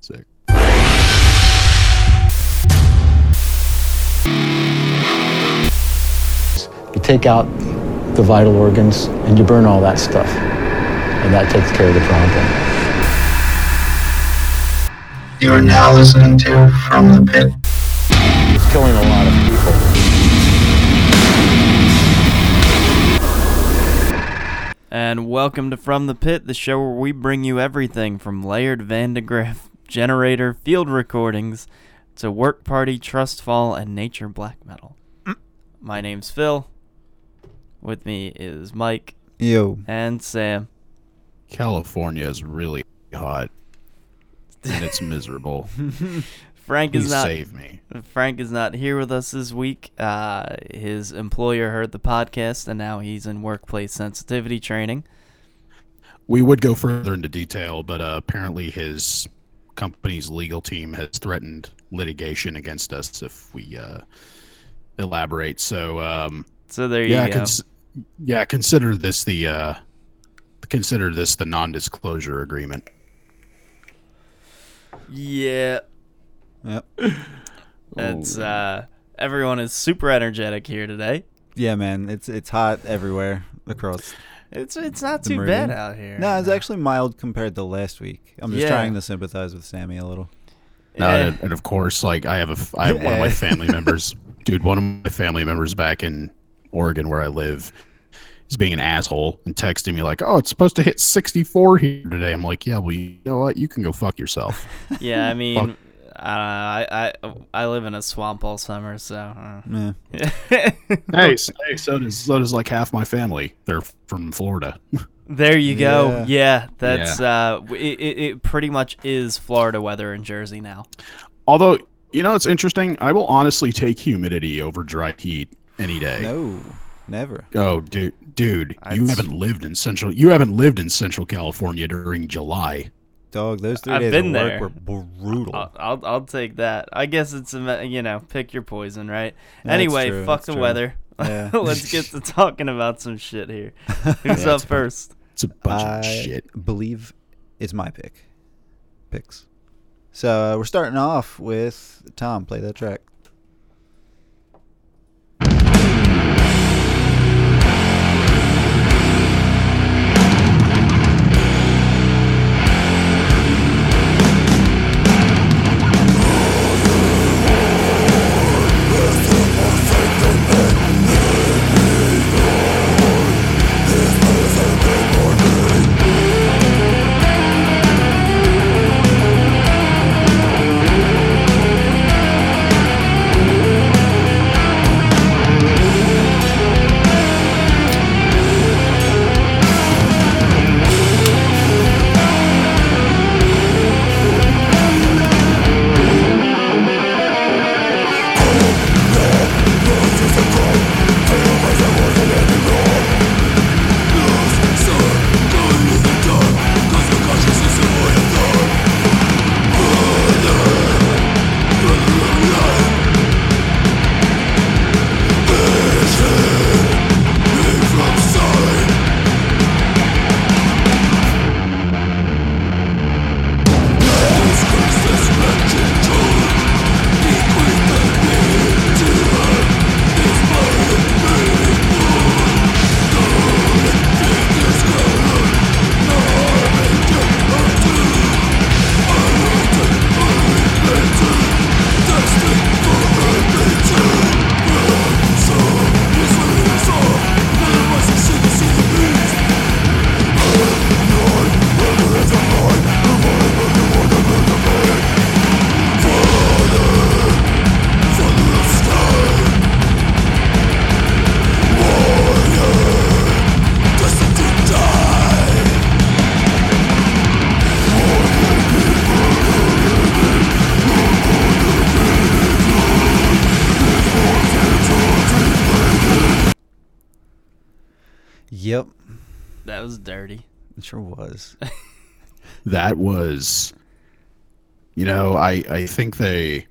Sick. You take out the vital organs and you burn all that stuff. And that takes care of the problem. You are now listening to From the Pit. It's killing a lot of people. And welcome to From the Pit, the show where we bring you everything from layered Van de Graaff generator field recordings to work party trust fall and nature black metal. My name's Phil. With me is Mike Yo. and Sam. California is really hot, and it's miserable. Frank Please is not save me. Frank is not here with us this week. Uh, his employer heard the podcast and now he's in workplace sensitivity training. We would go further into detail, but uh, apparently his company's legal team has threatened litigation against us if we uh, elaborate. So um, So there you yeah, go. cons- yeah, consider this the uh, consider this the non-disclosure agreement. yeah. Yep. It's uh everyone is super energetic here today. Yeah, man. It's it's hot everywhere across. It's it's not The too bad out here. No, it's actually mild compared to last week. I'm just Yeah. trying to sympathize with Sammy a little. Uh, Eh, and, and of course, like I have a, f- I have one of my Yeah. family members, dude. One of my family members back in Oregon, where I live, is being an asshole and texting me like, "Oh, it's supposed to hit 64 here today." I'm like, "Yeah, well, you know what? You can go fuck yourself." yeah, I mean I, I I I live in a swamp all summer, so uh. Yeah. hey, so, hey, so does so does like half my family. They're from Florida. there you go. Yeah. Yeah, that's uh it, it, it pretty much is Florida weather in Jersey now. Although, you know, it's interesting. I will honestly take humidity over dry heat any day. No, never. Oh, dude, dude, you haven't lived in central. You haven't lived in Central California during July. Dog, those 3 I've days been of there. work were brutal. I'll, I'll I'll take that. I guess it's a you know pick your poison, right? That's anyway, true, fuck that's the true. weather. Yeah. Let's get to talking about some shit here. Who's Yeah, up it's fun. first? It's a bunch I of shit. believe it's my pick. Picks. So uh, we're starting off with Tom. Play that track. Was. That was, you know, I I think they,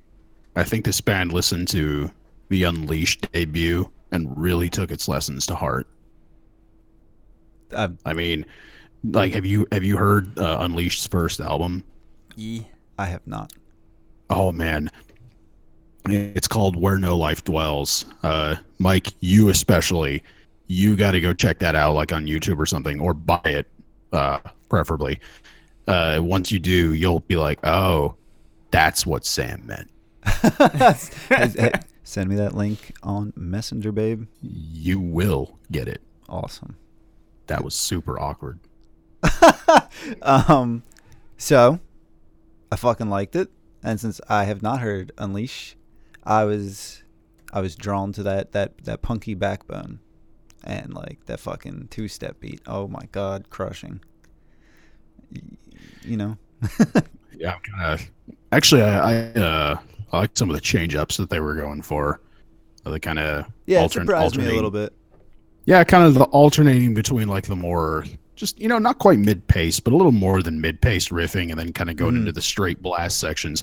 I think this band listened to the Unleashed debut and really took its lessons to heart. I, I mean, like, have you have you heard uh, Unleashed's first album? Ye. I have not. Oh man, it's called Where No Life Dwells. Uh, Mike, you especially, you got to go check that out, like on YouTube or something, or buy it, uh, preferably. Uh, once you do, you'll be like, oh, that's what Sam meant. Send me that link on Messenger, babe. You will get it. Awesome. That was super awkward. um, so I fucking liked it, and since I have not heard Unleash, I was I was drawn to that that that punky backbone, and like that fucking two step beat. Oh my god, crushing. Y- You know. Yeah, I'm kind of. Actually, I, I uh, I like some of the change ups that they were going for. The kind of Yeah, it altern- surprised me a little bit. Yeah, kind of the alternating between like the more just you know not quite mid pace, but a little more than mid pace riffing, and then kind of going Mhm. into the straight blast sections.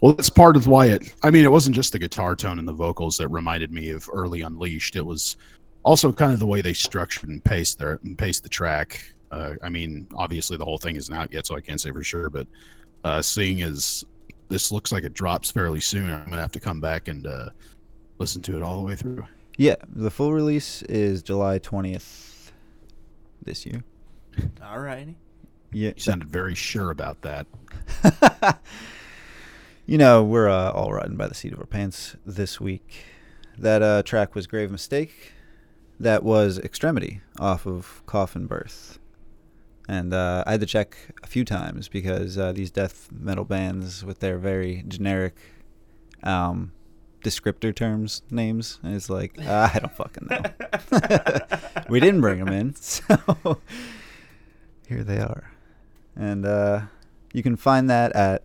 Well, that's part of why it. I mean, it wasn't just the guitar tone and the vocals that reminded me of early Unleashed. It was also kind of the way they structured and paced their and paced the track. Uh, I mean, obviously the whole thing isn't out yet, so I can't say for sure. But uh, seeing as this looks like it drops fairly soon, I'm gonna have to come back and uh, listen to it all the way through. Yeah, the full release is July twentieth this year. Alrighty. Yeah, You sounded very sure about that. you know, we're uh, all riding by the seat of our pants this week. That uh, track was Grave Mistake. That was Extremity off of Coffin Birth. And uh, I had to check a few times because uh, these death metal bands, with their very generic um, descriptor terms, names, it's like, I don't fucking know. we didn't bring them in, so here they are. And uh, you can find that at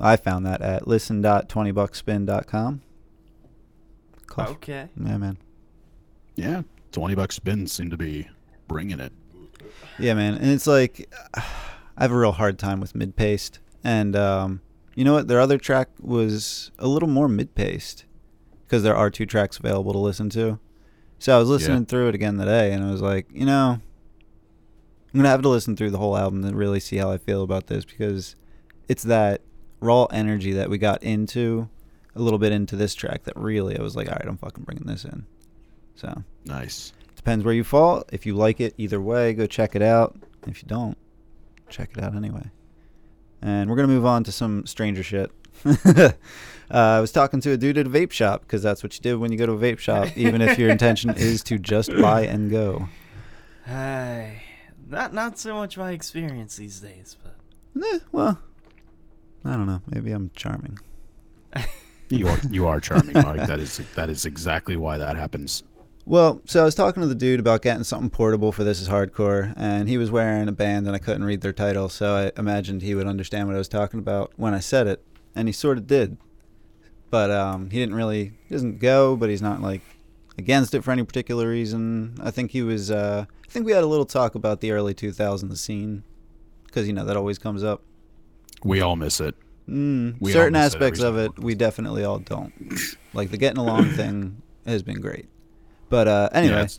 I found that at listen.20buckspin.com. Cough. Okay. Yeah, man. Yeah, twenty bucks spins seem to be bringing it. Yeah, man. And it's like I have a real hard time with mid-paced. And um, you know what? Their other track was a little more mid-paced because there are two tracks available to listen to. So I was listening through it again today, and I was like, you know, I'm gonna have to listen through the whole album to really see how I feel about this because it's that raw energy that we got into a little bit into this track that really I was like, all right, I'm fucking bringing this in. So Nice. Depends where you fall. If you like it either way, go check it out. If you don't, check it out anyway. And we're gonna move on to some stranger shit. uh, I was talking to a dude at a vape shop because that's what you do when you go to a vape shop, even if your intention is to just buy and go. Hi. Not not so much my experience these days, but Eh, well, I don't know. Maybe I'm charming. You are you are charming, Mike. That is that is exactly why that happens. Well, so I was talking to the dude about getting something portable for This Is Hardcore, and he was wearing a band, and I couldn't read their title, so I imagined he would understand what I was talking about when I said it, and he sort of did. But um, he didn't really, he doesn't go, but he's not like against it for any particular reason. I think he was, uh, I think we had a little talk about the early 2000s scene, because, you know, that always comes up. We all miss it. Mm, certain aspects every of it, we definitely all don't. Like the getting along thing has been great. But uh, anyway. Yeah, it's,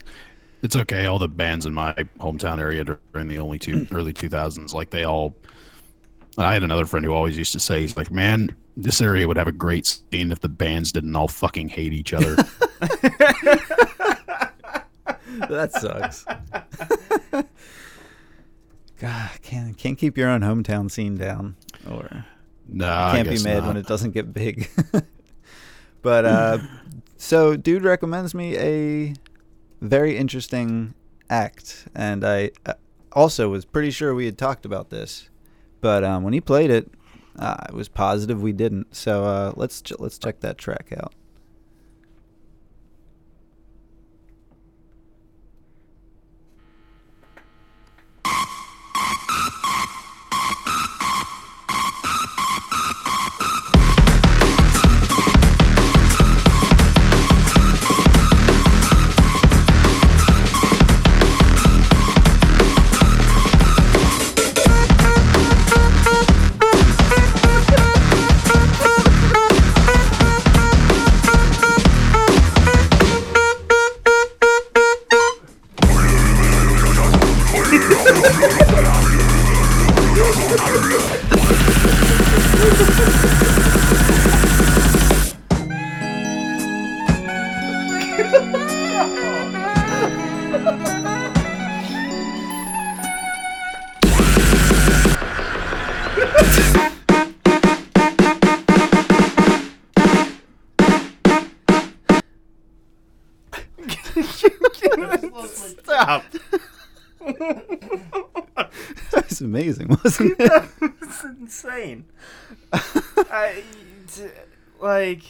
it's okay. All the bands in my hometown area during the only two early two thousands, like they all. I had another friend who always used to say, "He's like, man, this area would have a great scene if the bands didn't all fucking hate each other." that sucks. God, can't can't keep your own hometown scene down, or no, I can't be guess mad not. when it doesn't get big. but uh, so dude recommends me a very interesting act, and I uh, also was pretty sure we had talked about this, but um, when he played it, uh, I was positive we didn't. So uh, let's ch- let's check that track out. Wasn't it? it's insane. I t- like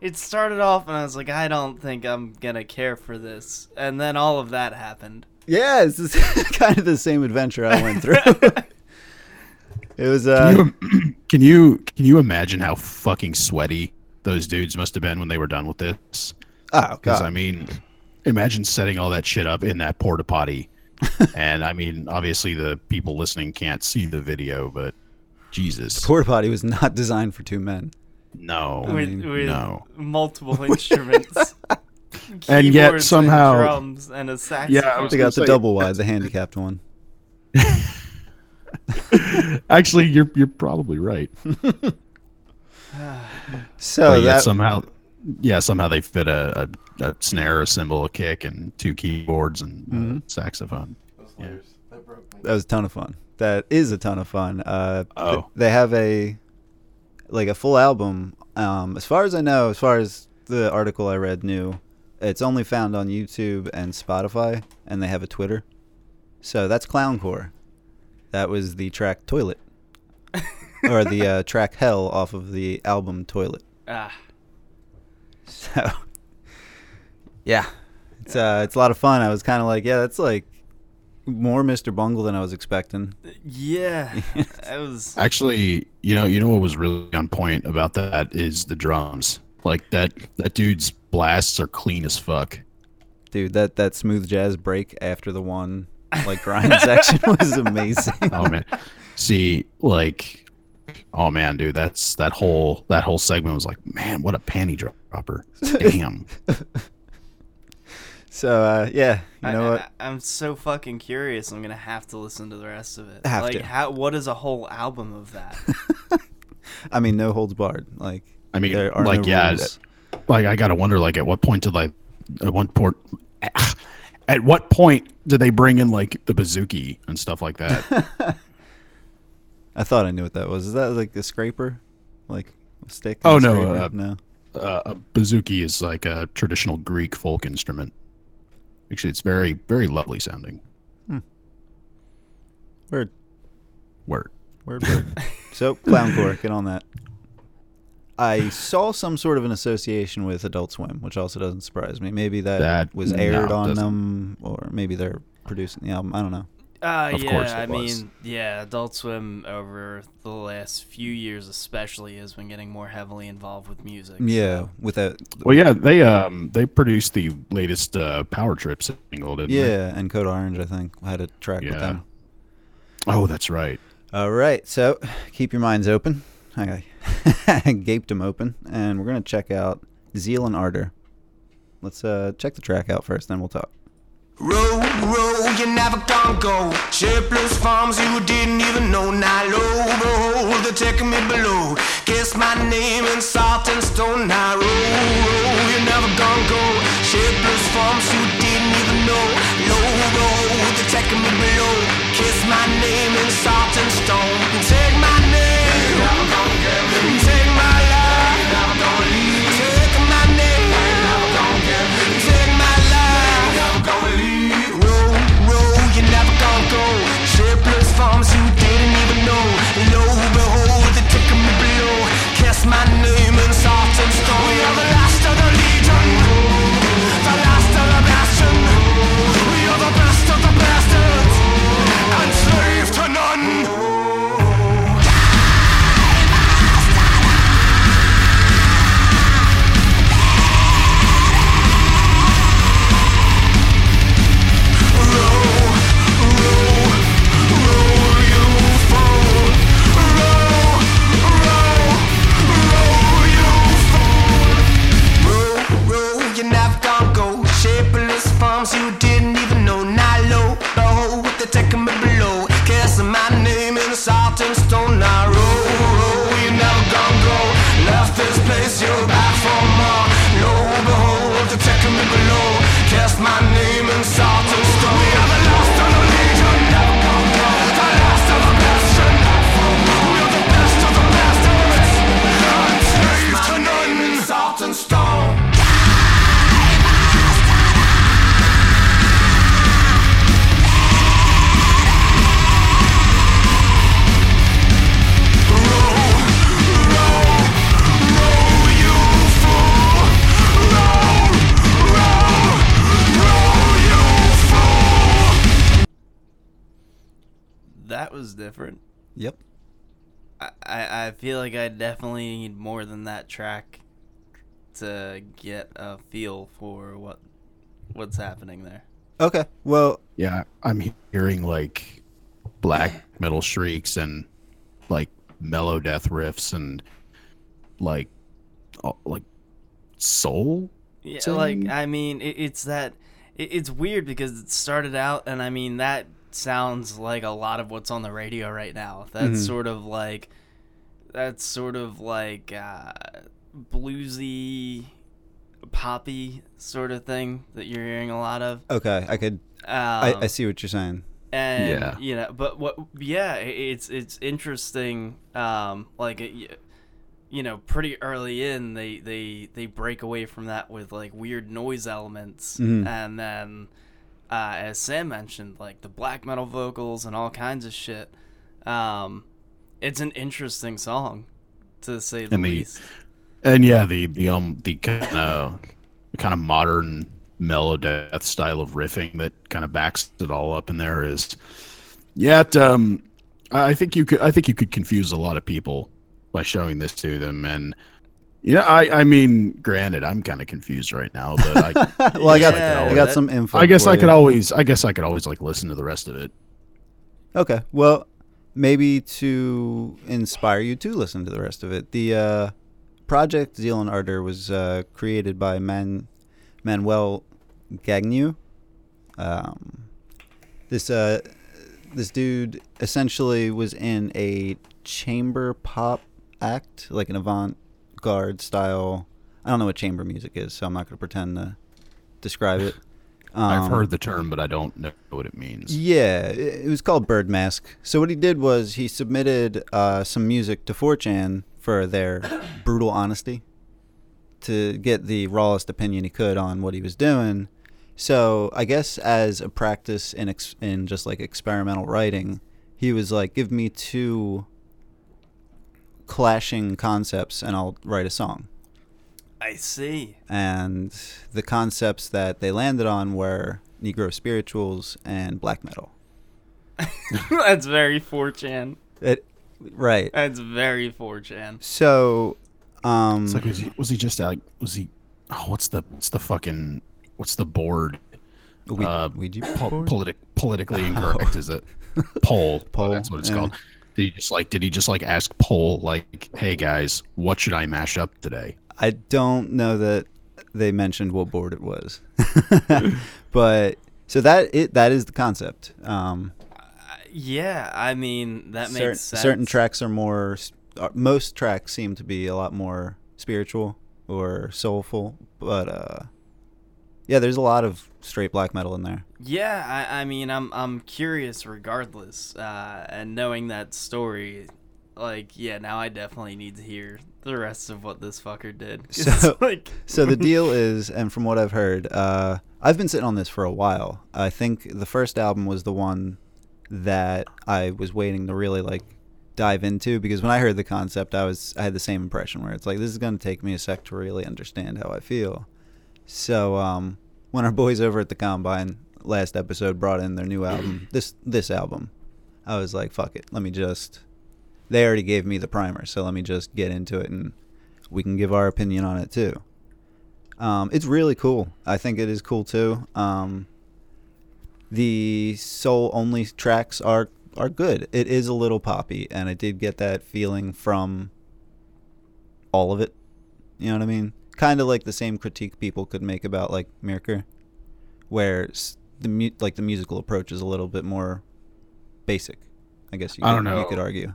it started off and I was like, I don't think I'm gonna care for this, and then all of that happened. yeah, it's kind of the same adventure I went through. it was uh, Can you, can you can you imagine how fucking sweaty those dudes must have been when they were done with this? oh Because I mean, imagine setting all that shit up in that porta potty, and I mean, obviously the people listening can't see the video, but Jesus, the porta potty was not designed for two men. no, with, mean, with no. multiple instruments. And yet keyboards somehow- drums and a saxophone. Yeah, I They got the say- double wide, the handicapped one. Actually, you're you're probably right. So but yet that somehow, yeah, somehow they fit a, a, a snare, a cymbal, a kick, and two keyboards and Mm-hmm. uh, saxophone. that was a ton of fun. That is a ton of fun. Uh, th- Oh. they have a like a full album. Um, as far as I know, as far as the article I read knew, it's only found on YouTube and Spotify, and they have a Twitter. So that's Clowncore. That was the track Toilet, or the uh, track Hell off of the album Toilet. Ah, So, yeah, it's uh, it's a lot of fun. I was kind of like, yeah, that's like more Mr. Bungle than I was expecting. yeah, it was. Actually, you know, you know what was really on point about that is the drums. Like that that dude's blasts are clean as fuck. Dude, that that smooth jazz break after the one like grind section was amazing. Oh man, see, like, oh man, dude, that's that whole that whole segment was like, man, what a panty dropper. Damn. So uh, yeah, you I, know what? I, am so fucking curious. I'm gonna have to listen to the rest of it. Have like, to. how? What is a whole album of that? I mean, no holds barred. Like I mean, there are like, no yeah, rules. like I gotta wonder, like, at what point did like, at what point, at what point did they bring in like the bouzouki and stuff like that? I thought I knew what that was. Is that like a scraper, like a stick? Oh, a no, uh, no. Uh, a bouzouki is like a traditional Greek folk instrument. Actually, it's very, very lovely sounding. Word, Word. word, word. so clowncore, get on that. I saw some sort of an association with Adult Swim, which also doesn't surprise me. Maybe that, That- was no, aired on doesn't. them, or maybe they're producing the album. I don't know. Uh, Of yeah, course it I was. mean, yeah, Adult Swim over the last few years, especially, has been getting more heavily involved with music. Yeah, so- with that. Well, yeah, they um they produced the latest uh, Power Trip single, didn't they? Yeah, and Code Orange, I think, had a track with Yeah. them. Oh, that's right. All right, so keep your minds open. I gaped them open, and we're gonna check out Zeal and Ardor. Let's uh check the track out first, then we'll talk. Row, row, you never gonna go. Shapeless farms you didn't even know. Now low, behold, they're taking me below. Kiss my name in salt and stone. Now row, row, you never gonna go. Shapeless farms you didn't even know. Low, behold, they're taking me below. Kiss my name in salt and stone. My name in mountains stone. I, I I feel like I definitely need more than that track to get a feel for what what's happening there. Okay. Well, Yeah, I'm hearing like black metal shrieks and like mellow death riffs and like like soul. Yeah, Sing? like I mean, it, it's that it, it's weird because it started out, and I mean that sounds like a lot of what's on the radio right now. That's Mhm. sort of like that's sort of like uh, bluesy, poppy sort of thing that you're hearing a lot of. okay. I could. Um, I, I see what you're saying. and Yeah. you know but what yeah it's it's interesting um like it, you know pretty early in they they they break away from that with like weird noise elements Mhm. and then uh as sam mentioned like the black metal vocals and all kinds of shit um it's an interesting song to say the And the- least And yeah, the the um the kind of kind of modern mellow death style of riffing that kind of backs it all up in there is yeah, it, um I think you could I think you could confuse a lot of people by showing this to them and yeah, I I mean, granted, I'm kind of confused right now, but I well, I got Yeah, I got that- some info. I guess for I you. could always I guess I could always like listen to the rest of it. Okay. Well, maybe to inspire you to listen to the rest of it. The uh, project Zeal and Ardor was uh, created by Man Manuel Gagneux. Um, this uh, this dude essentially was in a chamber pop act, like an avant-garde style. I don't know what chamber music is, so I'm not going to pretend to describe it. I've Um, heard the term, but I don't know what it means. yeah, it it was called Birdmask. So what he did was he submitted uh, some music to 4chan for their brutal honesty to get the rawest opinion he could on what he was doing. So I guess as a practice in ex- in just like experimental writing, he was like, "Give me two clashing concepts, and I'll write a song." I see And the concepts that they landed on were Negro spirituals and black metal. that's very 4chan It, right. that's very 4chan So, um, It's like was he, was he just like was he? Oh, what's the what's the fucking what's the board? we, uh, Ouija Po- board? politic politically incorrect is it? Poll. Oh, Poll, that's what it's yeah. called. Did he just like did he just like ask poll like, hey guys, what should I mash up today? I don't know that they mentioned what board it was, but so that it that is the concept. Um, yeah i mean that certain, makes sense certain tracks are more. uh, Most tracks seem to be a lot more spiritual or soulful, but uh, yeah, there's a lot of straight black metal in there. Yeah, I, I mean, I'm I'm curious regardless, uh, and knowing that story, like, yeah, now I definitely need to hear the rest of what this fucker did. So- like, So the deal is, and from what I've heard, uh, I've been sitting on this for a while. I think the first album was the one that I was waiting to really like dive into because when I heard the concept, I was I had the same impression where it's like this is going to take me a sec to really understand how I feel. So um, when our boys over at the Combine last episode brought in their new album, this this album, I was like, fuck it, let me just. They already gave me the primer, so let me just get into it and we can give our opinion on it too. Um, it's really cool. I think it is cool too. Um, the soul only tracks are are good. It is a little poppy, and I did get that feeling from all of it. You know what I mean? Kind of like the same critique people could make about like Myrkur, where the mu- like the musical approach is a little bit more basic. I guess you could, I don't know. you could argue.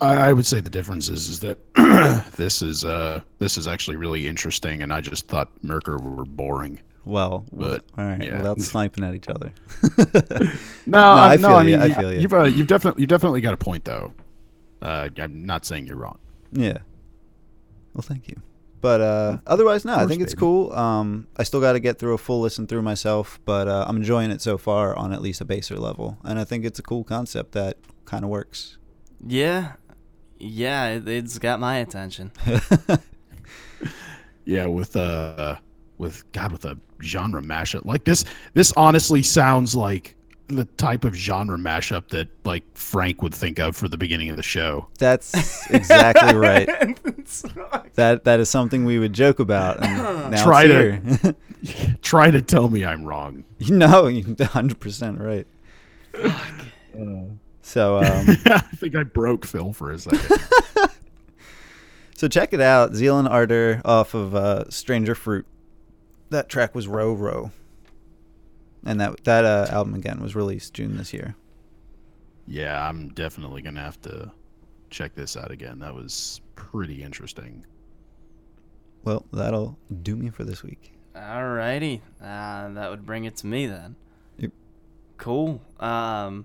I, I would say the difference is is that this is uh this is actually really interesting, and I just thought Myrkur were boring. Well, But, all right, yeah. without sniping at each other. No, I I, feel no, I you, I feel you. You've uh, you've definitely you've definitely got a point though. Uh, I'm not saying you're wrong. Yeah. Well, thank you. But uh, otherwise, no, I think it's baby. cool. Um, I still got to get through a full listen through myself, but uh, I'm enjoying it so far on at least a baser level, and I think it's a cool concept that kind of works. Yeah, yeah, it, it's got my attention. Yeah, with uh with God with a genre mashup like this. This honestly sounds like the type of genre mashup that like Frank would think of for the beginning of the show. That's exactly right. That that is something we would joke about. And now Try to- Try to tell me I'm wrong. no, you're 100 percent right. So um, I think I broke Phil for a second. so check it out, Zeal and Ardor off of uh, Stranger Fruit. That track was Row Row, and that that uh, album again was released June this year. yeah, I'm definitely gonna have to check this out again. That was pretty interesting. Well, that'll do me for this week. Alrighty, uh, that would bring it to me then. Yep. Cool. Um,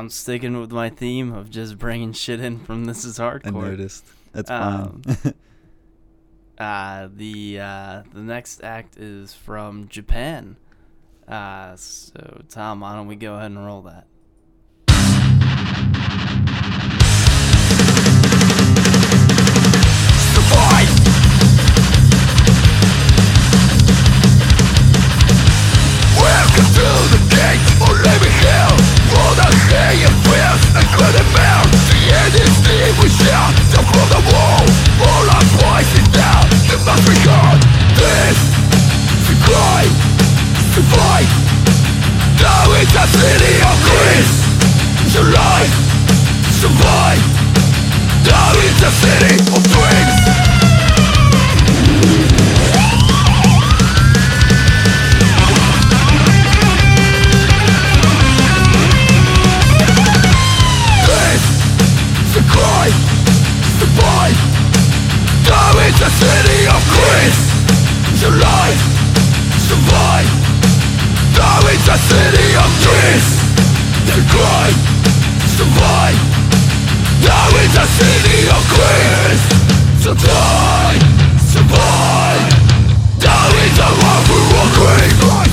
I'm sticking with my theme of just bringing shit in from This Is Hardcore. I Hardcore. noticed. That's Um, fine. Uh, the uh, the next act is from Japan. Uh, so Tom, why don't we go ahead and roll that? Welcome to the gate of living hell Now it's a city of grace survive Now it's a city of Your life, survive Now it's a city of Chris. The cry, survive Now it's a city of Chris. Survive, survive Now it's a war for all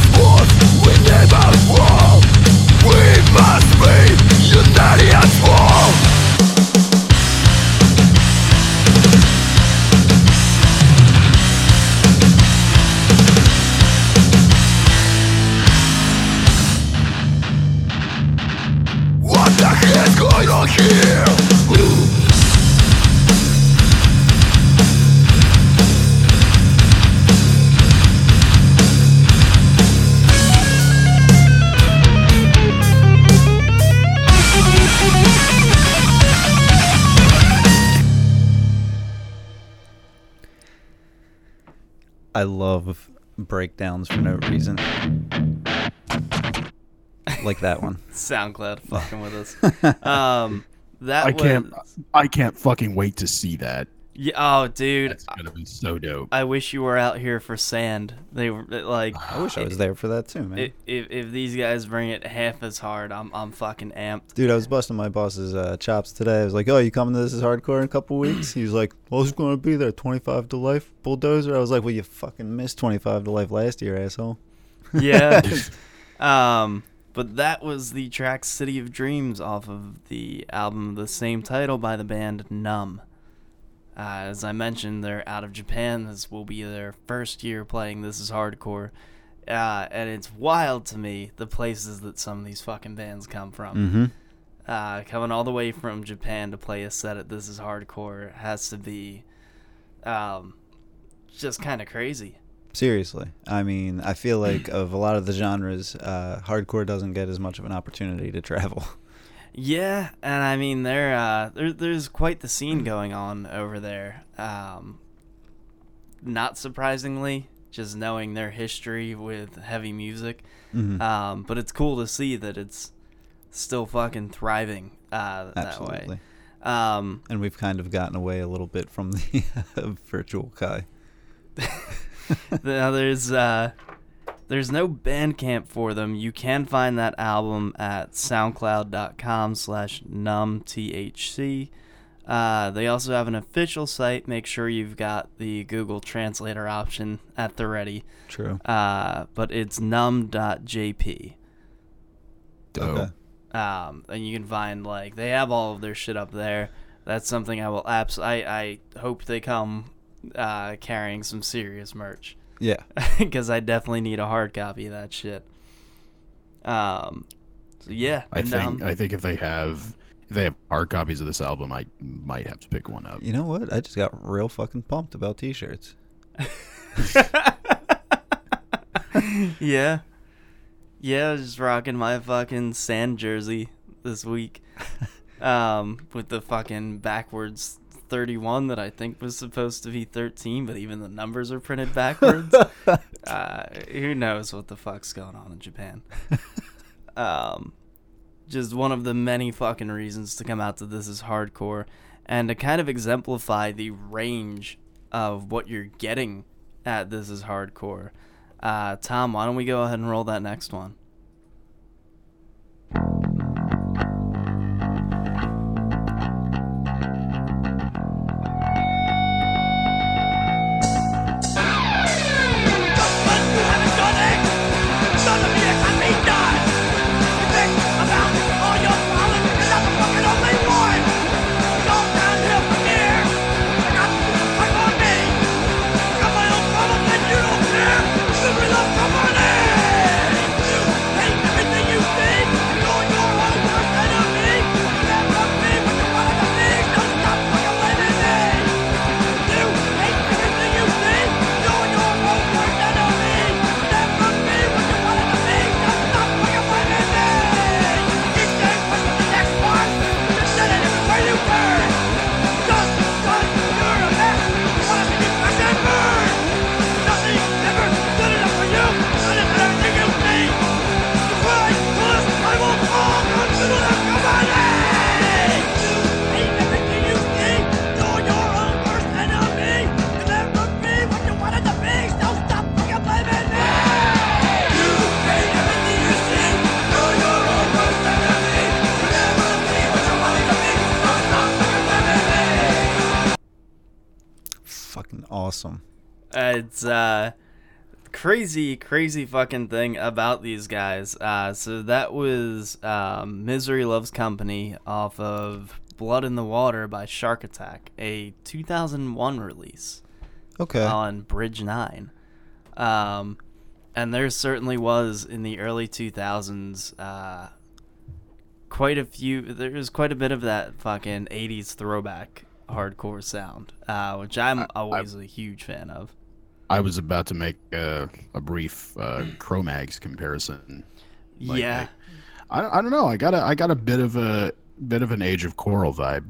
I love breakdowns for no reason. like that one. SoundCloud fucking with us. Um, that I was, can't. I can't fucking wait to see that. Yeah, oh, dude, That's gonna be so dope. I wish you were out here for sand. They were like, I wish I was there for that too, man. i- if if these guys bring it half as hard, I'm I'm fucking amped. Dude, I was busting my boss's uh, chops today. I was like, "Oh, you coming to this is hardcore in a couple weeks?" He was like, "Well, going to be there? 25 to life, bulldozer." I was like, "Well, you fucking missed 25 to life last year, asshole." Yeah. um, but that was the track "City of Dreams" off of the album of the same title by the band Numb. Uh, as I mentioned, they're out of Japan. This will be their first year playing This Is Hardcore. Uh, and it's wild to me the places that some of these fucking bands come from. Mm-hmm. uh, coming all the way from Japan to play a set at This Is Hardcore has to be um, just kind of crazy. Seriously, I mean, I feel like of a lot of the genres, uh, hardcore doesn't get as much of an opportunity to travel. Yeah, and I mean there, uh, there there's quite the scene going on over there. Um, not surprisingly, just knowing their history with heavy music, Mhm. um, but it's cool to see that it's still fucking thriving uh, that Absolutely. way. Um, And we've kind of gotten away a little bit from the virtual Kai. now there's uh there's no Bandcamp for them. You can find that album at soundcloud.com slash numthc. Uh, they also have an official site. Make sure you've got the Google Translator option at the ready. True. Uh, but it's num.jp. Dope. Okay. Um, and you can find like they have all of their shit up there. That's something I will abs. I I hope they come uh, carrying some serious merch Yeah. because I definitely need a hard copy of that shit. Um, So yeah, I think um, I think if they have if they have hard copies of this album, I might have to pick one up. You know what? I just got real fucking pumped about T-shirts. yeah. Yeah, I was just rocking my fucking sand jersey this week. um, with the fucking backwards 31 that I think was supposed to be 13, but even the numbers are printed backwards. uh, who knows what the fuck's going on in Japan? um, just one of the many fucking reasons to come out to this is hardcore and to kind of exemplify the range of what you're getting at this is hardcore. Uh, Tom, why don't we go ahead and roll that next one? It's uh crazy crazy fucking thing about these guys. Uh so that was um misery loves company off of blood in the water by shark attack a 2001 release Okay. on bridge 9 um and there certainly was in the early 2000s uh quite a few there was quite a bit of that fucking 80s throwback hardcore sound uh which i'm always a huge fan of I was about to make a, a brief uh, Cro-Mags comparison. Like, yeah I, I don't know. I got a I got a bit of a bit of an Age of Quarrel vibe.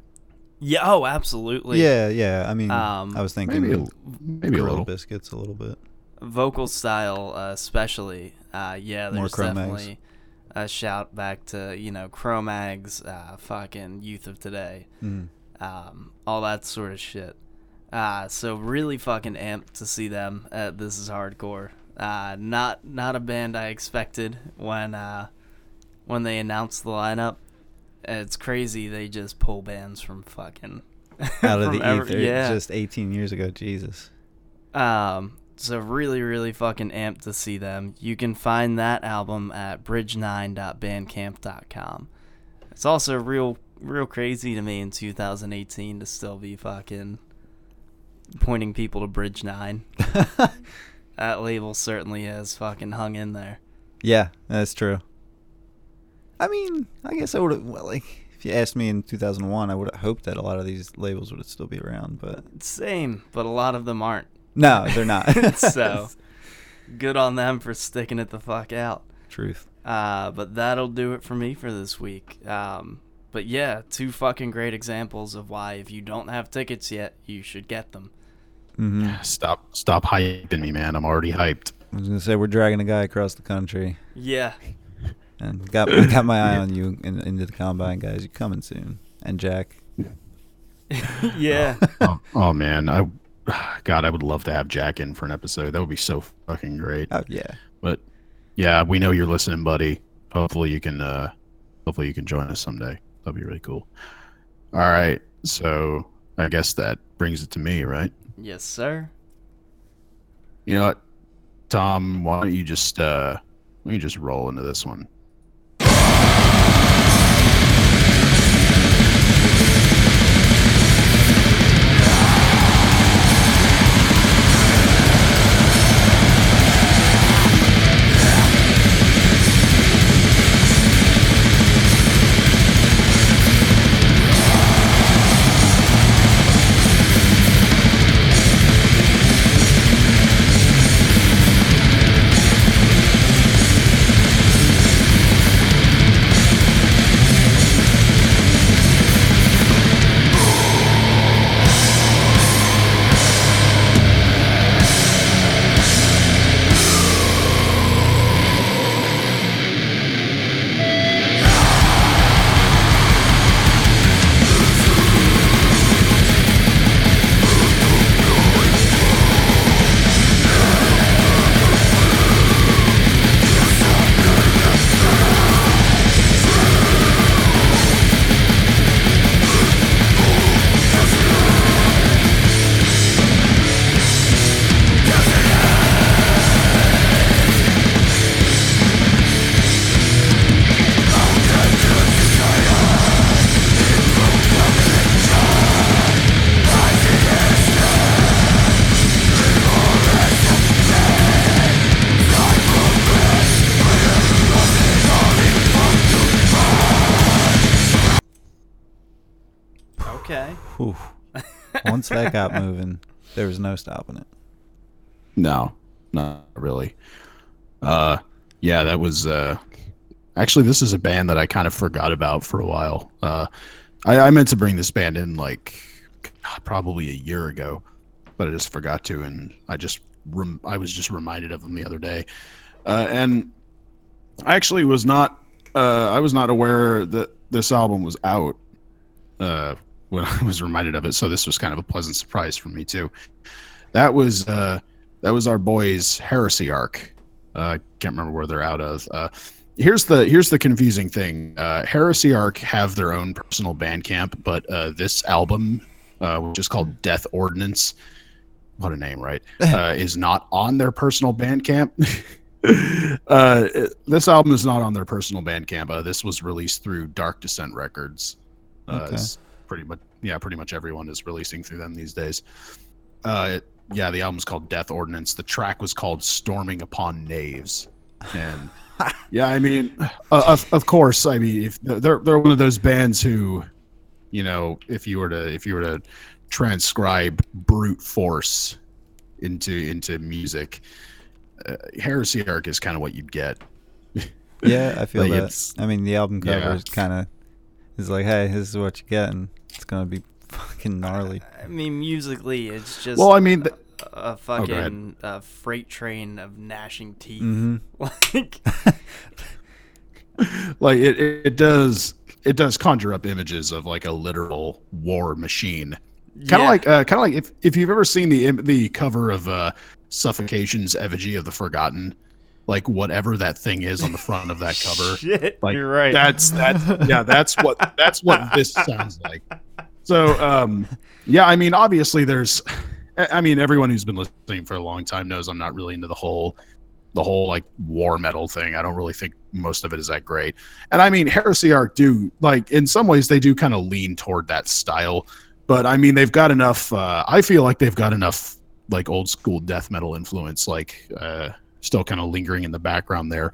Yeah. Oh, absolutely. yeah, yeah. I mean, Um, I was thinking Maybe a, maybe a little. biscuits a little bit. Vocal style, uh, especially. Uh, yeah, More there's Cro-Mags. definitely a shout back to you know Cro-Mags, uh, fucking Youth of Today, Mm. um, all that sort of shit. Uh, so really fucking amped to see them at This Is Hardcore. Uh, not not a band I expected when uh, when they announced the lineup. It's crazy they just pull bands from fucking Out of the every- ether, yeah. just 18 years ago. Jesus. Um, so really, really fucking amped to see them. You can find that album at bridge9.bandcamp.com. It's also real, real crazy to me in 2018 to still be fucking pointing people to Bridge Nine. that label certainly has fucking hung in there. Yeah, that's true. I mean, I guess I would have, well, like, if you asked me in 2001, I would have hoped that a lot of these labels would still be around, but Same, but a lot of them aren't. no, they're not. so good on them for sticking it the fuck out. Truth. Uh, but that'll do it for me for this week. Um, but yeah, two fucking great examples of why if you don't have tickets yet, you should get them. Hmm Stop stop hyping me, man. I'm already hyped. I was gonna say we're dragging a guy across the country, Yeah. and got got my eye on you in, into the combine, guys. You're coming soon, and Jack. yeah. oh, oh man, I God, I would love to have Jack in for an episode. That would be so fucking great. Oh yeah, But yeah, we know you're listening, buddy. Hopefully you can uh hopefully you can join us someday. That'd be really cool. All right. So I guess that brings it to me, right? Yes, sir. You know what? Tom, why don't you just uh let don't just roll into this one? Whew. once that got moving, there was no stopping it. No, not really. Uh, yeah, that was uh, actually this is a band that I kind of forgot about for a while. Uh, I, I meant to bring this band in like probably a year ago, but I just forgot to, and I just rem- I was just reminded of them the other day, uh, and I actually was not uh, I was not aware that this album was out uh, when I was reminded of it, so this was kind of a pleasant surprise for me too. That was uh, that was our boys Heresiarch. Uh, can't remember where they're out of. Uh, here's the here's the confusing thing. Uh, Heresiarch have their own personal band camp, but uh, this album, uh, which is called Death Ordinance, what a name, right? Uh, is not on their personal band camp. uh, this album is not on their personal band camp. Uh, this was released through Dark Descent Records. Uh, Okay. Pretty much yeah, pretty much everyone is releasing through them these days. Uh, it- yeah, the album's called Death Ordinance. The track was called Storming Upon Knaves, and yeah, I mean, uh, of of course, I mean, if they're they're one of those bands who, you know, if you were to if you were to transcribe brute force into into music, uh, Heresiarch is kind of what you'd get. Yeah, I feel Like, that. I mean, the album cover Yeah. is kind of is like, hey, this is what you get, and it's gonna be fucking gnarly. I mean, musically, it's just Well, I mean, th- a go ahead. fucking uh, freight train of gnashing teeth. Mhm. Like, like it, it, it does it does conjure up images of like a literal war machine kind of yeah. like uh, kind of like if, if you've ever seen the the cover of uh suffocation's effigy of the forgotten like whatever that thing is on the front of that cover Shit, like you're right. that's that. yeah that's what that's what this sounds like so um yeah i mean obviously there's I I mean everyone who's been listening for a long time knows i'm not really into the whole the whole like war metal thing i don't really think most of it is that great and i mean Heresiarch do like in some ways they do kind of lean toward that style but i mean they've got enough uh i feel like they've got enough like old school death metal influence like uh still kind of lingering in the background there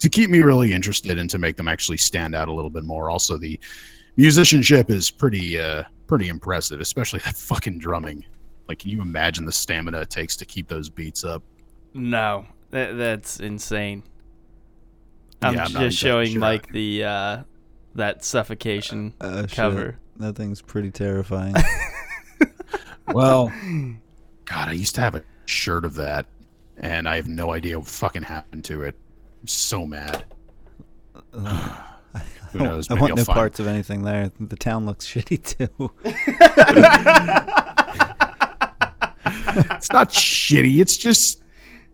to keep me really interested and to make them actually stand out a little bit more. Also, the musicianship is pretty uh pretty impressive, especially that fucking drumming. Like, can you imagine the stamina it takes to keep those beats up? no, that, that's insane. I'm Yeah, I'm just showing sure. Mike the uh, that suffocation Uh, shit. cover. That thing's pretty terrifying. Well, God, I used to have a shirt of that, and I have no idea what fucking happened to it. I'm so mad. Who knows? I Maybe want I'll no find- parts of anything there. The town looks shitty too. It's not shitty. It's just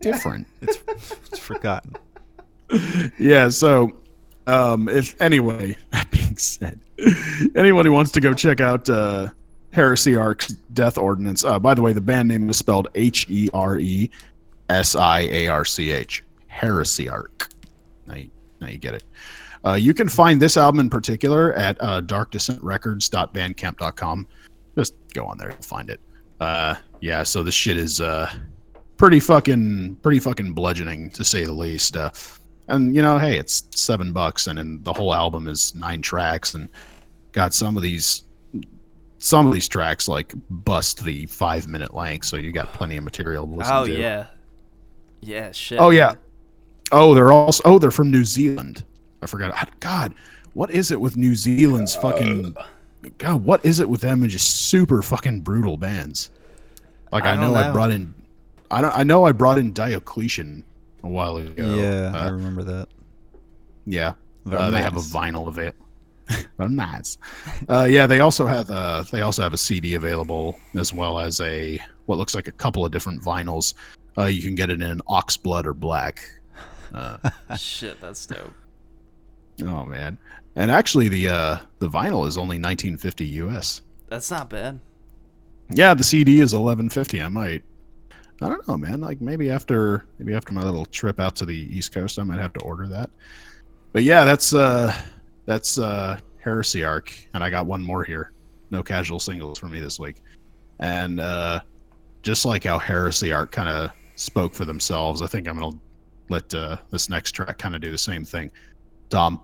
different. it's, it's forgotten. yeah so um if anyway that being said anyone who wants to go check out uh Heresiarch's death ordinance uh by the way the band name is spelled E h-e-r-e-s-i-a-r-c-h Heresiarch. Now you, now you get it. Uh, you can find this album in particular at uh, darkdescentrecords.bandcamp.com just go on there and find it. Uh yeah so this shit is uh pretty fucking pretty fucking bludgeoning to say the least. Uh and you know hey it's seven bucks and then the whole album is nine tracks and got some of these some of these tracks like bust the five minute length so you got plenty of material to listen Oh to. Oh yeah, yeah. Shit. oh yeah oh they're also oh they're from new zealand i forgot god what is it with new zealand's fucking god what is it with them and just super fucking brutal bands like I i, don't know, i brought in i don't i know i brought in diocletian a while ago yeah, I Uh, remember that. yeah Very uh, they have a vinyl of it. Very nice. Uh, yeah, they also have uh, they also have a CD available as well as a what looks like a couple of different vinyls. Uh, you can get it in ox blood or black. Uh, Shit, that's dope. oh man! And actually, the uh, the vinyl is only 1950 US. That's not bad. Yeah, the CD is 1150. I might. I don't know, man. Like maybe after maybe after my little trip out to the East Coast, I might have to order that. But yeah, that's uh that's uh Heresiarch, and I got one more here. No casual singles for me this week. And uh just like how Heresiarch kind of spoke for themselves, I think I'm gonna let uh, this next track kind of do the same thing. Dom.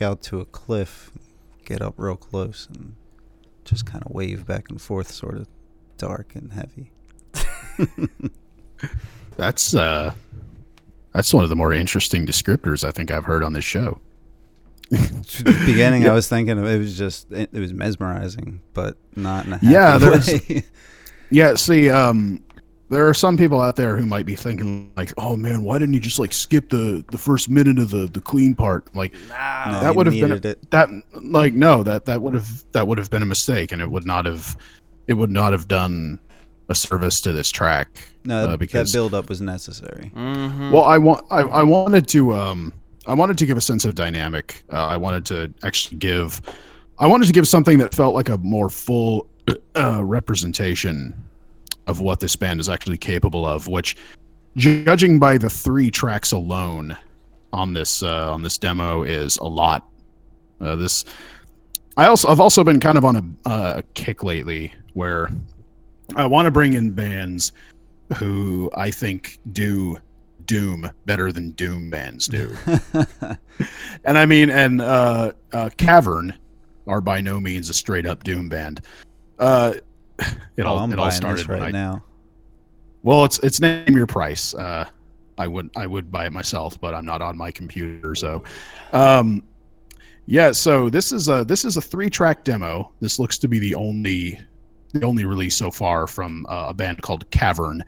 Walk out to a cliff, get up real close, and just kind of wave back and forth, sort of dark and heavy. That's uh, that's one of the more interesting descriptors I think I've heard on this show. The beginning, I was thinking it was just it, it was mesmerizing, but not in a Yeah, there's- way. Yeah, see, um, there are some people out there who might be thinking like, "Oh man, why didn't you just like skip the the first minute of the the clean part?" Like No, that would have been a, it. that like no that that would have that would have been a mistake, and it would not have it would not have done a service to this track. No, uh, that because build up was necessary. Mm-hmm. Well, I want I, I wanted to um I wanted to give a sense of dynamic. Uh, I wanted to actually give I wanted to give something that felt like a more full uh, representation of what this band is actually capable of. Which, judging by the three tracks alone on this uh, on this demo, is a lot. Uh, this I also I've also been kind of on a uh, kick lately where I want to bring in bands who I think do doom better than doom bands do. and I mean, and uh, uh, Cavurn are by no means a straight up doom band. Uh, it oh, all I'm it all started right I now. well, it's it's name your price. Uh, I would I would buy it myself, but I'm not on my computer, so. Um, yeah, so this is a this is a three track demo. This looks to be the only the only release so far from uh, a band called Cavurn,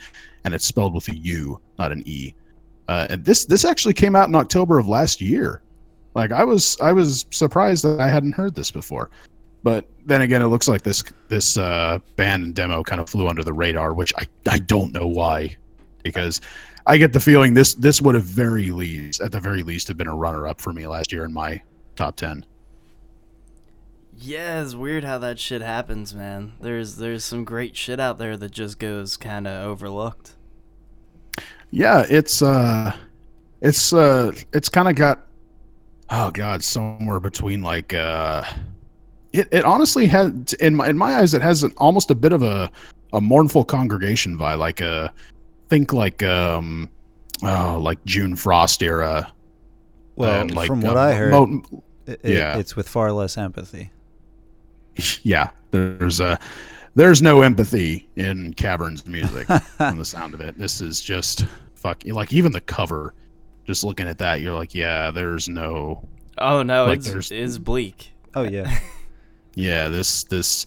and it's spelled with a U, not an E. Uh, and this this actually came out in October of last year. Like I was I was surprised that I hadn't heard this before. But then again, it looks like this this uh, band and demo kind of flew under the radar, which I, I don't know why, because I get the feeling this this would have very least at the very least have been a runner up for me last year in my top ten. Yeah, it's weird how that shit happens, man. There's there's some great shit out there that just goes kind of overlooked. Yeah, it's uh, it's uh, it's kind of got oh god somewhere between like uh, it it honestly had in my in my eyes it has an, almost a bit of a a mournful congregation vibe, like uh, think like um, oh like June Frost era. Well, and, like, from what uh, I heard, Mo- it, it- yeah. it's with far less empathy. yeah there's uh there's no empathy in Cavurns music from the sound of it this is just fuck like even the cover just looking at that you're like yeah there's no Oh no, Like, it's it's bleak. Oh yeah, yeah this this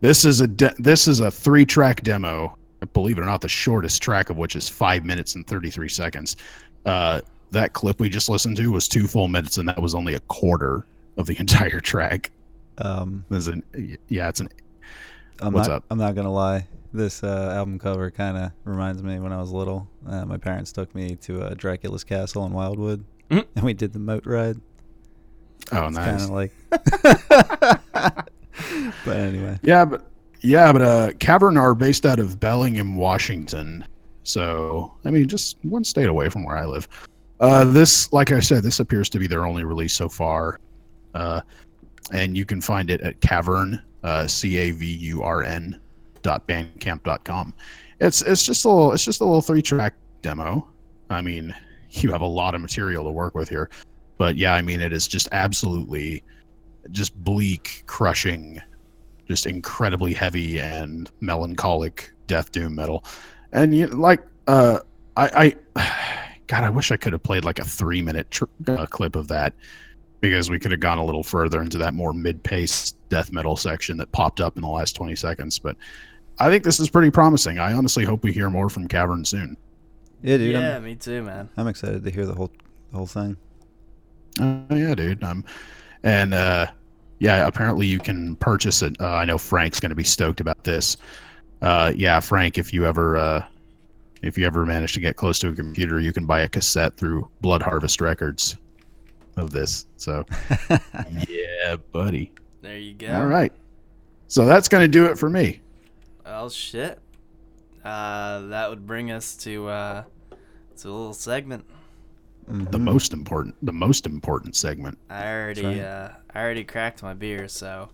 this is a de- this is a three track demo believe it or not the shortest track of which is five minutes and 33 seconds uh that clip we just listened to was two full minutes and that was only a quarter of the entire track um, There's an yeah it's an I'm What's not. up? I'm not gonna lie. This uh, album cover kind of reminds me when I was little. Uh, my parents took me to uh, Dracula's castle in Wildwood, Mhm. and we did the moat ride. Oh It's nice kind of like. but anyway, Yeah, but yeah, but uh, Cavurn are based out of Bellingham, Washington. So I mean, just one state away from where I live. Uh, this, like I said, this appears to be their only release so far, uh, and you can find it at Cavurn, uh, C A V U R N, dot bandcamp dot com. It's it's just a little it's just a little three track demo. I mean, you have a lot of material to work with here, but yeah, I mean, it is just absolutely just bleak, crushing just incredibly heavy and melancholic death doom metal and you like uh i i god i wish i could have played like a three minute tr- uh, clip of that because we could have gone a little further into that more mid-paced death metal section that popped up in the last 20 seconds but i think this is pretty promising i honestly hope we hear more from Cavurn soon yeah, dude. yeah, I'm, me too, man. I'm excited to hear the whole the whole thing. Oh yeah, dude. Um, and uh, yeah, apparently you can purchase it. Uh, I know Frank's going to be stoked about this. Uh, yeah, Frank, if you ever uh, if you ever manage to get close to a computer, you can buy a cassette through Blood Harvest Records of this. So yeah, buddy. There you go. All right. So that's going to do it for me. Well, shit. Uh, that would bring us to uh, to a little segment. Mm-hmm. The most important, the most important segment. I already, right. uh, I already cracked my beer, so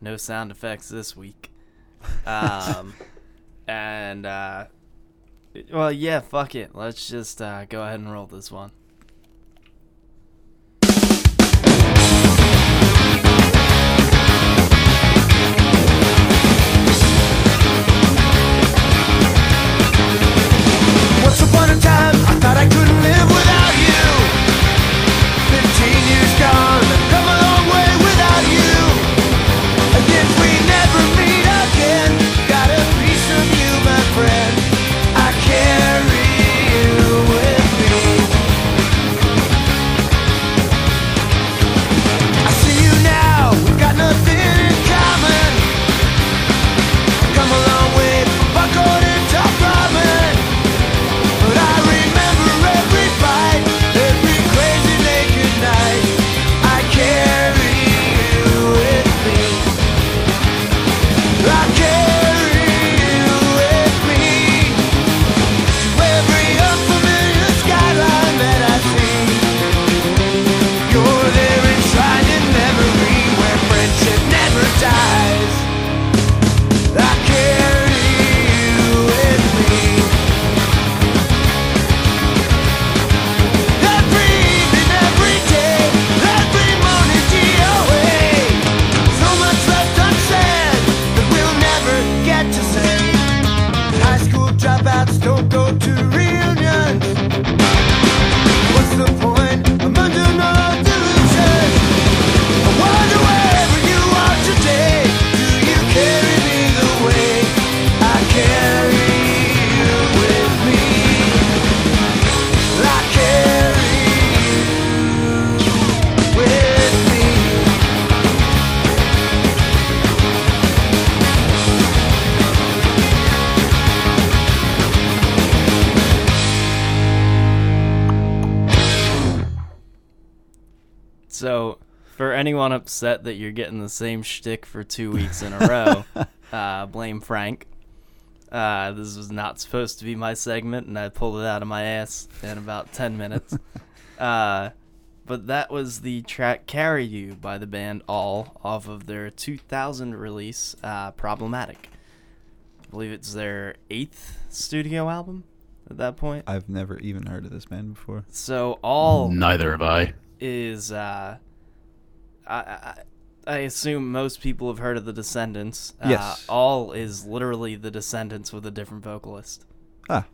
no sound effects this week. Um, and uh, well, yeah, fuck it. Let's just uh, go ahead and roll this one. Once upon a time, I thought I could. you've gone upset that you're getting the same shtick for two weeks in a row, uh, blame Frank. Uh, this was not supposed to be my segment, and I pulled it out of my ass in about 10 minutes. Uh, but that was the track Carry You by the band All off of their 2000 release, uh, Problematic. I believe it's their eighth studio album at that point. I've never even heard of this band before. So, All Neither have I. is uh I, I I assume most people have heard of the Descendents. Uh, Yes. All is literally the Descendents with a different vocalist. Ah,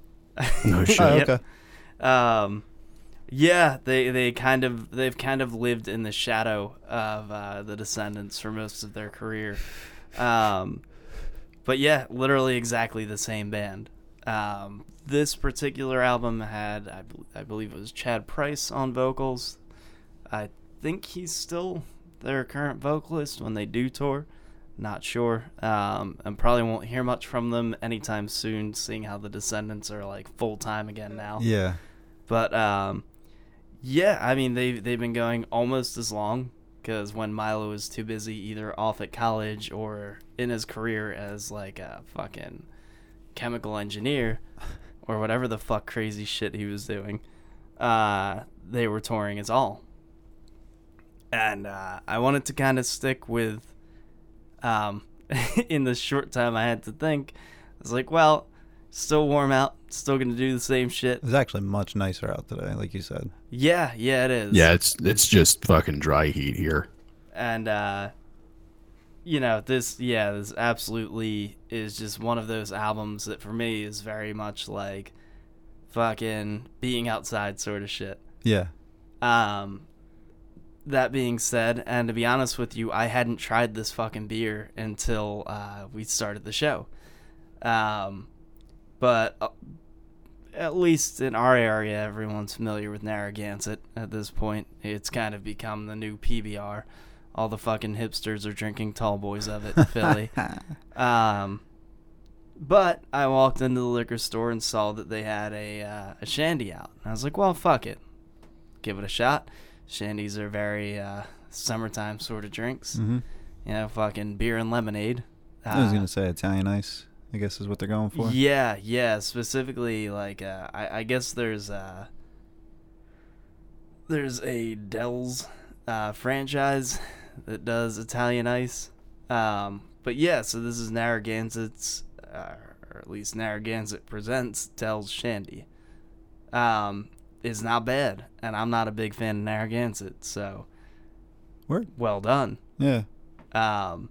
No shit. oh, Yep. okay. Um, yeah, they they kind of they've kind of lived in the shadow of uh, the Descendents for most of their career. Um, but yeah, literally exactly the same band. Um, this particular album had, I, bel I believe, it was Chad Price on vocals. I think he's still their current vocalist when they do tour. Not sure. Um, and probably won't hear much from them anytime soon, seeing how the Descendents are like full time again now. Yeah. But um, yeah, I mean they they've been going almost as long because when Milo was too busy either off at college or in his career as like a fucking chemical engineer or whatever the fuck crazy shit he was doing, uh, they were touring as all. And uh, I wanted to kind of stick with, um, in the short time I had to think, I was like, well, still warm out, still gonna do the same shit. It's actually much nicer out today, like you said. Yeah, yeah, it is. Yeah, it's it's just fucking dry heat here. and uh, you know this, yeah, this absolutely is just one of those albums that for me is very much like fucking being outside sort of shit. Yeah. Um, that being said, and to be honest with you, I hadn't tried this fucking beer until uh, we started the show. Um, but uh, at least in our area, everyone's familiar with Narragansett at this point. It's kind of become the new PBR. All the fucking hipsters are drinking tall boys of it in Philly. Um, but I walked into the liquor store and saw that they had a uh, a shandy out. And I was like, well, fuck it, give it a shot. Shandies are very uh, summertime sort of drinks. hmm You know, fucking beer and lemonade. I was Uh, gonna say Italian ice. I guess is what they're going for. yeah, yeah. Specifically, like uh, I, I guess there's uh, there's a Del's uh, franchise that does Italian ice. Um, but yeah, so this is Narragansett's, uh, or at least Narragansett presents Del's Shandy. Um, it's not bad, and I'm not a big fan of Narragansett, so Word. well done. Yeah. Um,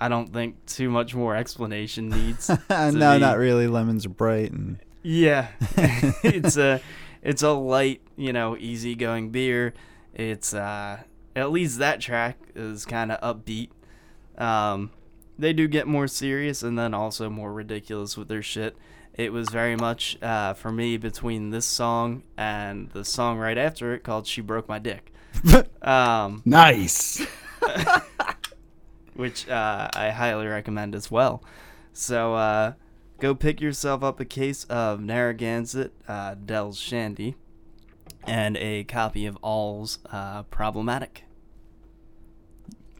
I don't think too much more explanation needs. no, be- not really. Lemons are bright and Yeah, it's a it's a light, you know, easygoing beer. It's uh, at least that track is kind of upbeat. Um, they do get more serious and then also more ridiculous with their shit. It was very much uh, for me between this song and the song right after it called "She Broke My Dick," um, Nice. which uh, I highly recommend as well. So uh, go pick yourself up a case of Narragansett uh, Del's Shandy and a copy of All's uh, Problematic.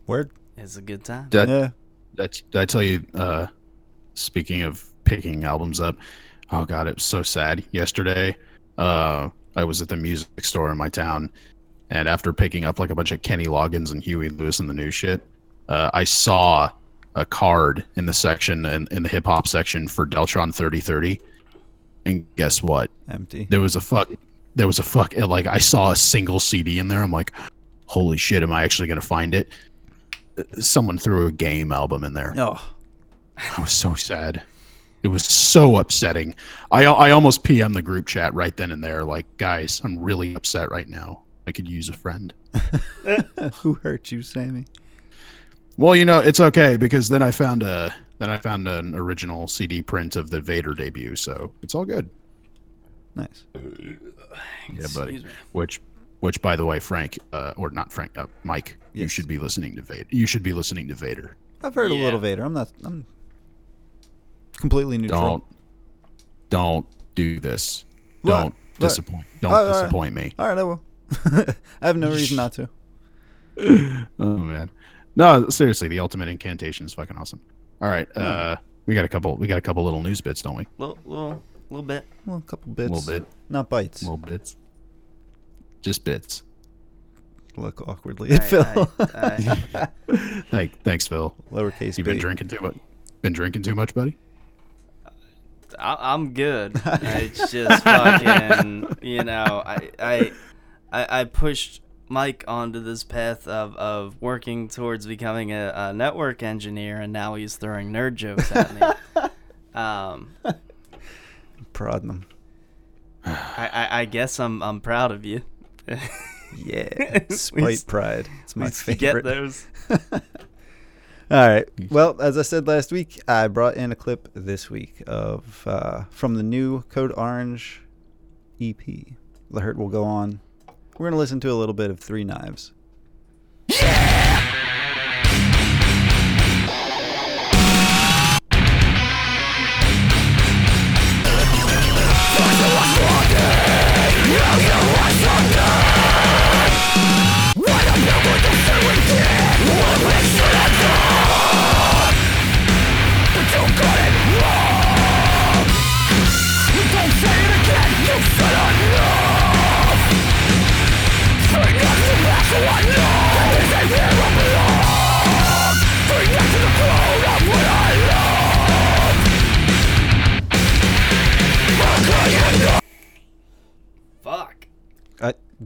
word. It's a good time. Did, yeah. That's did I tell you. Uh, speaking of picking albums up, oh god, it was so sad. Yesterday, uh, I was at the music store in my town, and after picking up like a bunch of Kenny Loggins and Huey Lewis and the new shit, uh, I saw a card in the section in, in the hip hop section for Deltron 3030, and guess what? Empty. There was a fuck. There was a fuck. Like I saw a single CD in there. I'm like, holy shit, am I actually gonna find it? Someone threw a game album in there. Oh. I was so sad. It was so upsetting. I I almost PM the group chat right then and there, like, guys, I'm really upset right now. I could use a friend. Who hurt you, Sammy? Well, you know, it's okay because then I found a then I found an original CD print of the Vader debut, so it's all good. Nice. Yeah, buddy. Which, which, by the way, Frank, uh, or not Frank, uh, Mike, you should be listening to Vader. You should be listening to Vader. I've heard a little Vader. I'm not. I'm completely neutral. Don't, don't do this. What? Don't What? disappoint. Don't All right, all right. disappoint me. All right, I will. I have no reason not to. oh man, no, seriously, the ultimate incantation is fucking awesome. All right, uh, we got a couple. We got a couple little news bits, don't we? Little, little, little bit. Well, a couple bits. little bit, Not bites. little bits, just bits. Look awkwardly at Phil. I- I- Thank, thanks, Phil. Lowercase You've been drinking too much? Been drinking too much, buddy? I, I'm good. It's just fucking, you know, I, I, I, I pushed Mike onto this path of, of working towards becoming a, a network engineer, and now he's throwing nerd jokes at me. um, Prodding them. I, I, I guess I'm I'm proud of you. Yeah. Spite pride. It's my favorite. Get those. All right. Well, as I said last week, I brought in a clip this week of uh, from the new Code Orange EP. The Hurt will go on. We're gonna listen to a little bit of Three Knives.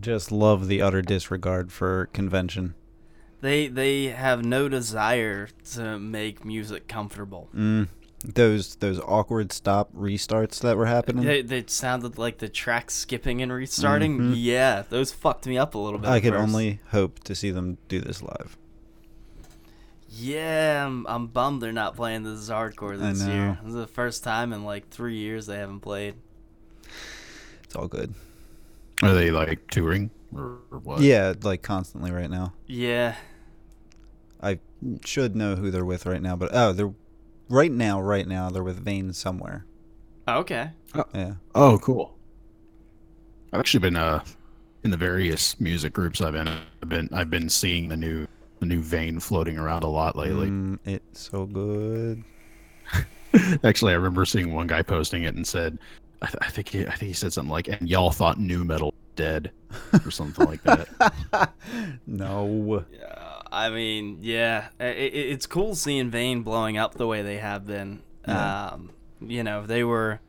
Just love the utter disregard for convention. They they have no desire to make music comfortable. Mm. Those those awkward stop restarts that were happening. They, they sounded like the track skipping and restarting. Yeah, those fucked me up a little bit. I at could first. only hope to see them do this live. Yeah, I'm, I'm bummed they're not playing this is hardcore this year. This is the first time in like three years they haven't played. It's all good. Are they like touring or, or what? Yeah, like constantly right now. Yeah, I should know who they're with right now, but oh, they're right now. Right now, they're with Vein somewhere. okay. Yeah. Oh, cool. I've actually been uh in the various music groups I've been I've been I've been seeing the new the new vein floating around a lot lately. Mm, it's so good. Actually, I remember seeing one guy posting it and said, I, th- I think he, I think he said something like, "And y'all thought nu metal dead," or something like that. no. Uh, I mean, yeah, i i it's cool seeing Vein blowing up the way they have been. Yeah. Um, you know, they were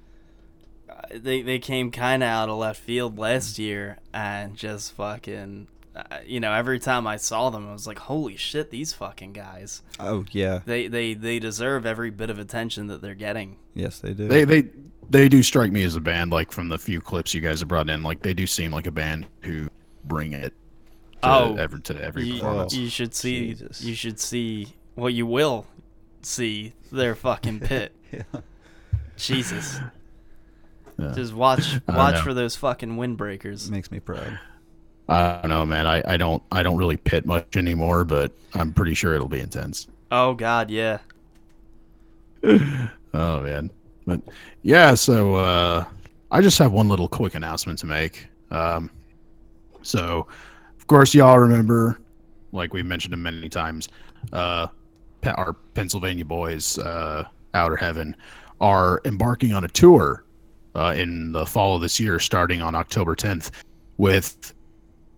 uh, they they came kind of out of left field last year and just fucking. Uh, you know, every time I saw them, I was like, "Holy shit, these fucking guys! Oh yeah. They they they deserve every bit of attention that they're getting." Yes, they do. they they they do strike me as a band like from the few clips you guys have brought in. Like they do seem like a band who bring it. To Oh, every to every You, performance. you should see. Jesus. You should see. Well, you will see their fucking pit. Yeah. Jesus. Yeah. Just watch watch for those fucking windbreakers. Makes me proud. I don't know, man. I, I don't I don't really pit much anymore, but I'm pretty sure it'll be intense. Oh God, yeah. Oh man. But yeah, so uh I just have one little quick announcement to make. Um so of course y'all remember, like we've mentioned it many times, uh our Pennsylvania boys, uh Outer Heaven, are embarking on a tour uh in the fall of this year, starting on October tenth, with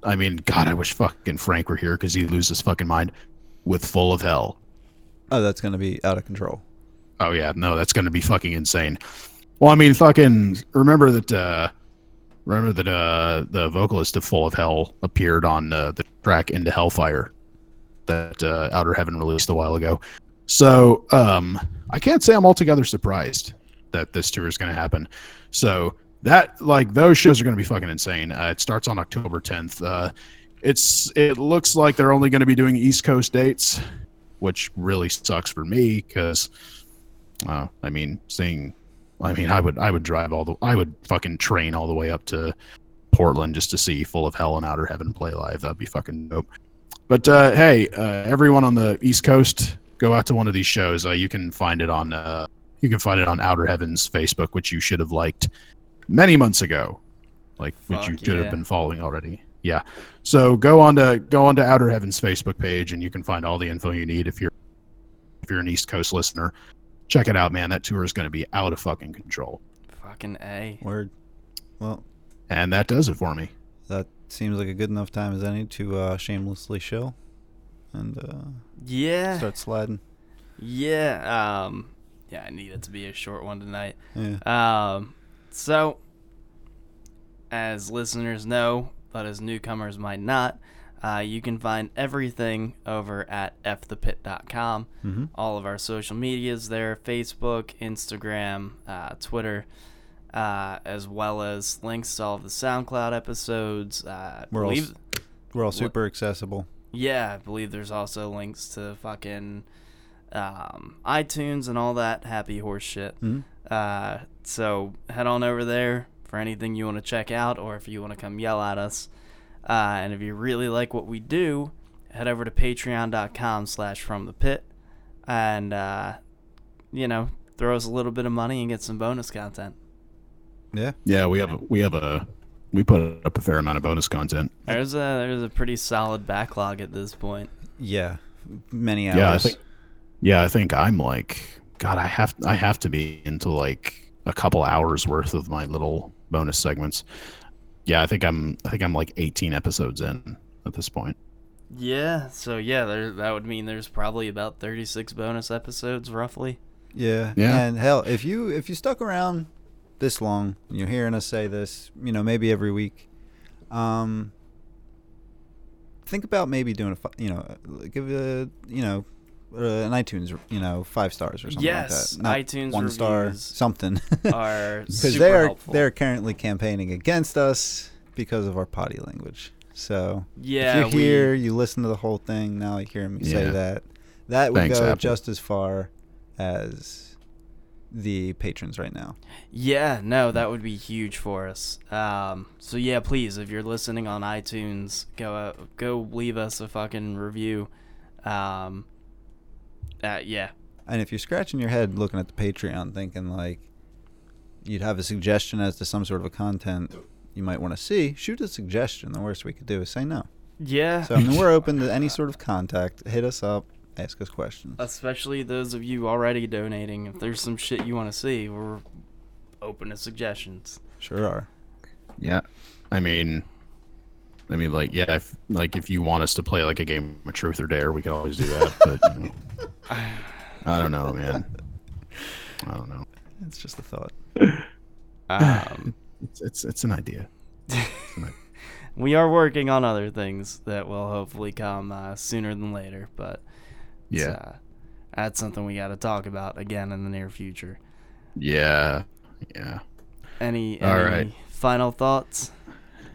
I mean, God, I wish fucking Frank were here because he'd lose his fucking mind with Full of Hell. Oh, that's gonna be out of control. Oh yeah, no, that's gonna be fucking insane. Well, I mean, fucking remember that. uh Remember that uh the vocalist of Full of Hell appeared on uh, the track Into Hellfire that uh, Outer Heaven released a while ago. So um I can't say I'm altogether surprised that this tour is going to happen. So that like those shows are going to be fucking insane. Uh, it starts on October 10th. Uh, it's it looks like they're only going to be doing East Coast dates, which really sucks for me because uh, I mean, seeing, I mean, I would, I would drive all the, I would fucking train all the way up to Portland just to see Full of Hell and Outer Heaven play live. That'd be fucking dope. But uh, hey, uh, everyone on the East Coast, go out to one of these shows. Uh, you can find it on, uh, you can find it on Outer Heaven's Facebook, which you should have liked many months ago, like which you should yeah. have been following already. yeah. So go on to go on to Outer Heavens Facebook page, and you can find all the info you need if you're if you're an East Coast listener. Check it out, man. That tour is going to be out of fucking control, Fucking A. Word. Well, and that does it for me. that seems like a good enough time as any to uh, shamelessly show and uh, Yeah. start sliding. Yeah. Um. Yeah, I need it to be a short one tonight. Yeah. Um. So, as listeners know, but as newcomers might not, uh, you can find everything over at fthepit.com. Mhm. All of our social medias there Facebook, Instagram, uh, Twitter, uh, as well as links to all of the SoundCloud episodes. Uh, We're all We're all super accessible. yeah, I believe there's also links to fucking um, iTunes and all that happy horse shit. Mhm. Uh, so head on over there for anything you want to check out, or if you want to come yell at us. Uh, and if you really like what we do, head over to patreon.com slash from the pit and, uh, you know, throw us a little bit of money and get some bonus content. Yeah. Yeah, we have a, we have a we put up a fair amount of bonus content. There's a, there's a pretty solid backlog at this point. Yeah. Many hours. Yeah, I think. Yeah, I think I'm like God. I have I have to be into like a couple hours worth of my little bonus segments. Yeah, I think I'm I think I'm like 18 episodes in at this point. Yeah, so yeah, there, that would mean there's probably about 36 bonus episodes roughly. Yeah. Yeah. And hell, if you if you stuck around this long, and you're hearing us say this, you know, maybe every week, um, think about maybe doing a, you know, uh, give a, you know, uh, an iTunes, you know, five stars or something Yes, like that. Not iTunes one star, something. Are Because they're helpful. they're currently campaigning against us because of our potty language. So yeah, if you're here, you listen to the whole thing. Now you hear me say that. That would Thanks, go Apple. just as far as the patrons right now. yeah, no, that would be huge for us. Um, so yeah, please, if you're listening on iTunes, go out, go leave us a fucking review. Um, uh, yeah, And if you're scratching your head looking at the Patreon, thinking like you'd have a suggestion as to some sort of a content you might want to see, shoot a suggestion. The worst we could do is say no. yeah. So I mean, we're open to any sort of contact. Hit us up, ask us questions. Especially those of you already donating. If there's some shit you want to see, we're open to suggestions. Sure are. Yeah, I mean, I mean, like, yeah, if, like if you want us to play like a game of truth or dare, we can always do that. But you know, I don't know, man. I don't know. It's just a thought. Um, It's it's, it's an idea. we are working on other things that will hopefully come uh, sooner than later, but Yeah, uh, that's something we got to talk about again in the near future. yeah, yeah. Any, All any right. final thoughts?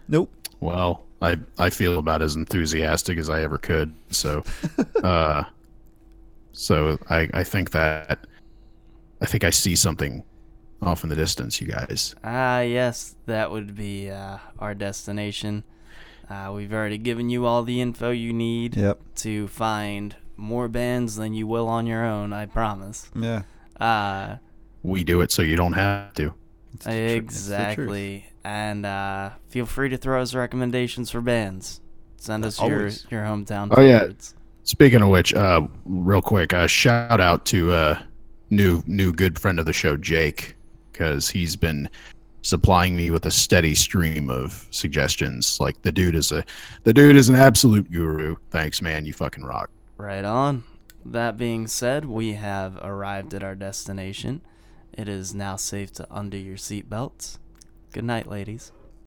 Nope. Well, I I feel about as enthusiastic as I ever could. So, uh, so I I think that I think I see something off in the distance, you guys. Ah, yes, that would be uh, our destination. Uh, we've already given you all the info you need Yep. to find more bands than you will on your own. I promise. Yeah. Uh, We do it so you don't have to. It's it's the truth. exactly. And uh, feel free to throw us recommendations for bands. Send us your, Always. your hometown Oh, yeah. Speaking of which, uh, real quick, uh, shout out to uh, new new good friend of the show, Jake, because he's been supplying me with a steady stream of suggestions. Like the dude is a the dude is an absolute guru. Thanks, man. You fucking rock. Right on. That being said, we have arrived at our destination. It is now safe to undo your seatbelts. Good night, ladies.